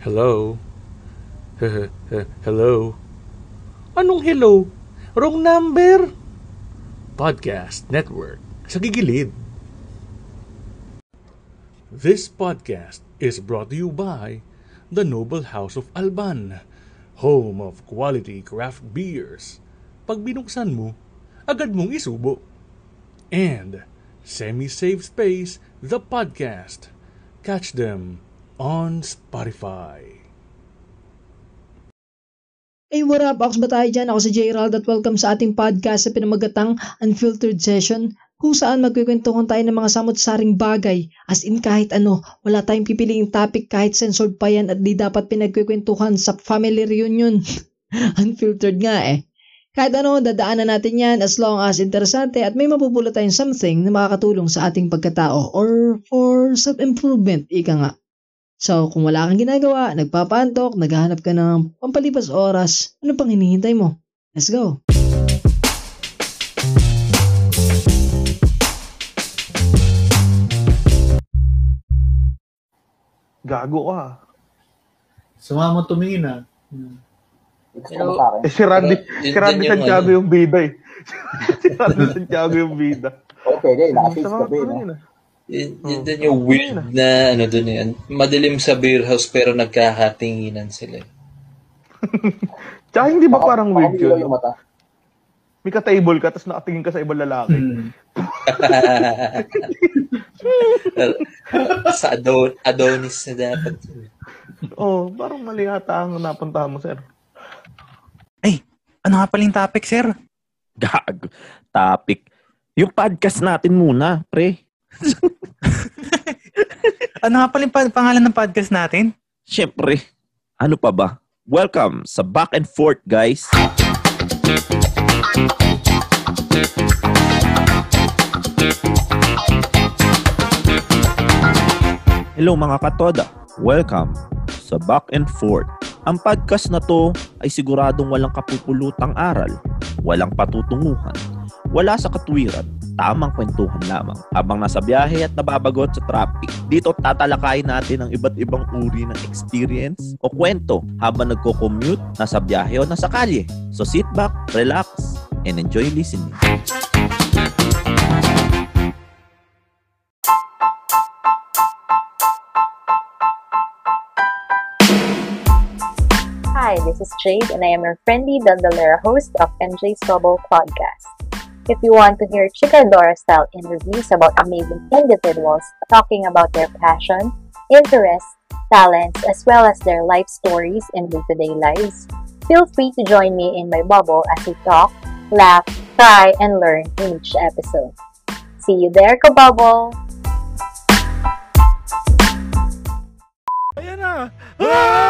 Hello? hello? Anong hello? Wrong number? Podcast Network sa gigilid. This podcast is brought to you by the Noble House of Alban, home of quality craft beers. Pag binuksan mo, agad mong isubo. And Semi-Safe Space, the podcast. Catch them on Spotify. Hey, what up? Ako ba tayo dyan? Ako si J. at welcome sa ating podcast sa pinamagatang Unfiltered Session kung saan magkikwentuhan tayo ng mga samot-saring bagay as in kahit ano, wala tayong pipiliing topic kahit censored pa yan at di dapat pinagkikwentuhan sa family reunion. Unfiltered nga eh. Kahit ano, dadaanan natin yan as long as interesante at may mapupulot tayong something na makakatulong sa ating pagkatao or for self-improvement, ika nga. So, kung wala kang ginagawa, nagpapantok, naghahanap ka ng pampalipas oras, ano pang hinihintay mo? Let's go! Gago ka. Sumama tumingin ah. Pero, eh, si Randy, si Randy Santiago ano. yung bida eh. si Randy Santiago yung bida. Okay, okay. Nakasis ka ba eh. Yun, yun din yung weird na ano dun yan. Madilim sa beer house pero nagkakatinginan sila. Tsaka hindi ba parang weird yun? Yung mata. May ka-table ka, tapos nakatingin ka sa ibang lalaki. Hmm. sa Adon Adonis na dapat. oh, parang mali ata ang napunta mo, sir. Ay, ano nga paling topic, sir? Gag. Topic. Yung podcast natin muna, pre. ano nga pala yung pangalan ng podcast natin? Siyempre, ano pa ba? Welcome sa Back and Forth, guys. Hello mga katoda. Welcome sa Back and Forth. Ang podcast na to ay siguradong walang kapupulutang aral, walang patutunguhan, wala sa katwiran, tamang kwentuhan lamang habang nasa biyahe at nababagot sa traffic. Dito tatalakayin natin ang iba't ibang uri ng experience o kwento habang nagko-commute, nasa biyahe o nasa kalye. So sit back, relax, and enjoy listening. Hi, this is Jade, and I am your friendly Dandalera host of MJ's Bubble Podcast. If you want to hear Chicadora style interviews about amazing individuals talking about their passion, interests, talents, as well as their life stories and day to day lives, feel free to join me in my bubble as we talk, laugh, cry, and learn in each episode. See you there, Kabubble! Ayan na! Ah!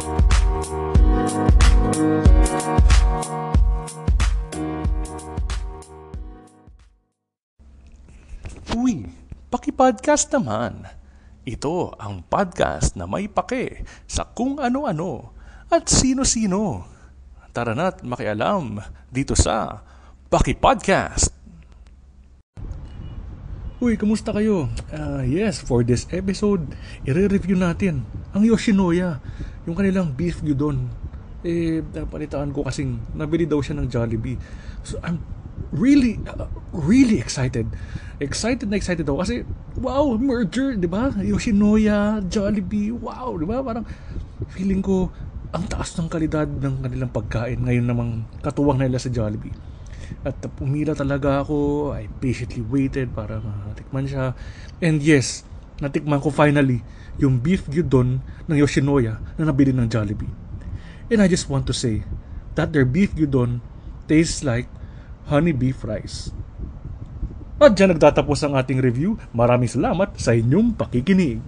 Uy, paki-podcast naman. Ito ang podcast na may pake sa kung ano-ano at sino-sino. Tara na't makialam dito sa Paki Podcast. Uy, kumusta kayo? Uh, yes, for this episode, i-review natin ang Yoshinoya, yung kanilang beef gyudon. eh, napalitaan ko kasing nabili daw siya ng Jollibee. So, I'm really, uh, really excited. Excited na excited ako kasi, wow, merger, di ba? Yoshinoya, Jollibee, wow, di ba? Parang, feeling ko, ang taas ng kalidad ng kanilang pagkain ngayon namang katuwang nila sa Jollibee. At pumila talaga ako, I patiently waited para matikman siya. And yes, natikman ko finally yung beef gyudon ng Yoshinoya na nabili ng Jollibee. And I just want to say that their beef gyudon tastes like honey beef rice. At dyan nagtatapos ang ating review. Maraming salamat sa inyong pakikinig.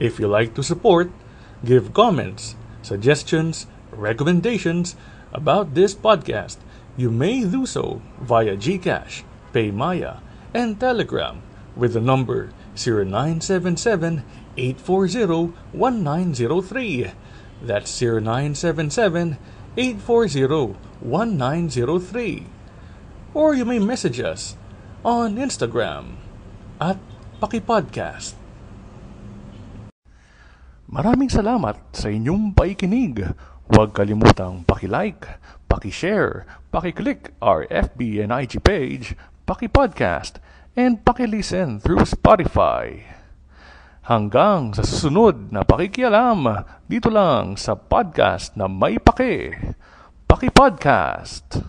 If you like to support, give comments, suggestions, recommendations about this podcast, you may do so via GCash, PayMaya, and Telegram with the number 0977 840-1903. That's 0977-840-1903. Or you may message us on Instagram at Pakipodcast. Maraming salamat sa inyong paikinig. Huwag kalimutang paki-like, paki-share, paki-click our FB and IG page, paki-podcast, and paki-listen through Spotify. Hanggang sa susunod na pakikialam dito lang sa podcast na may pake. Paki Podcast.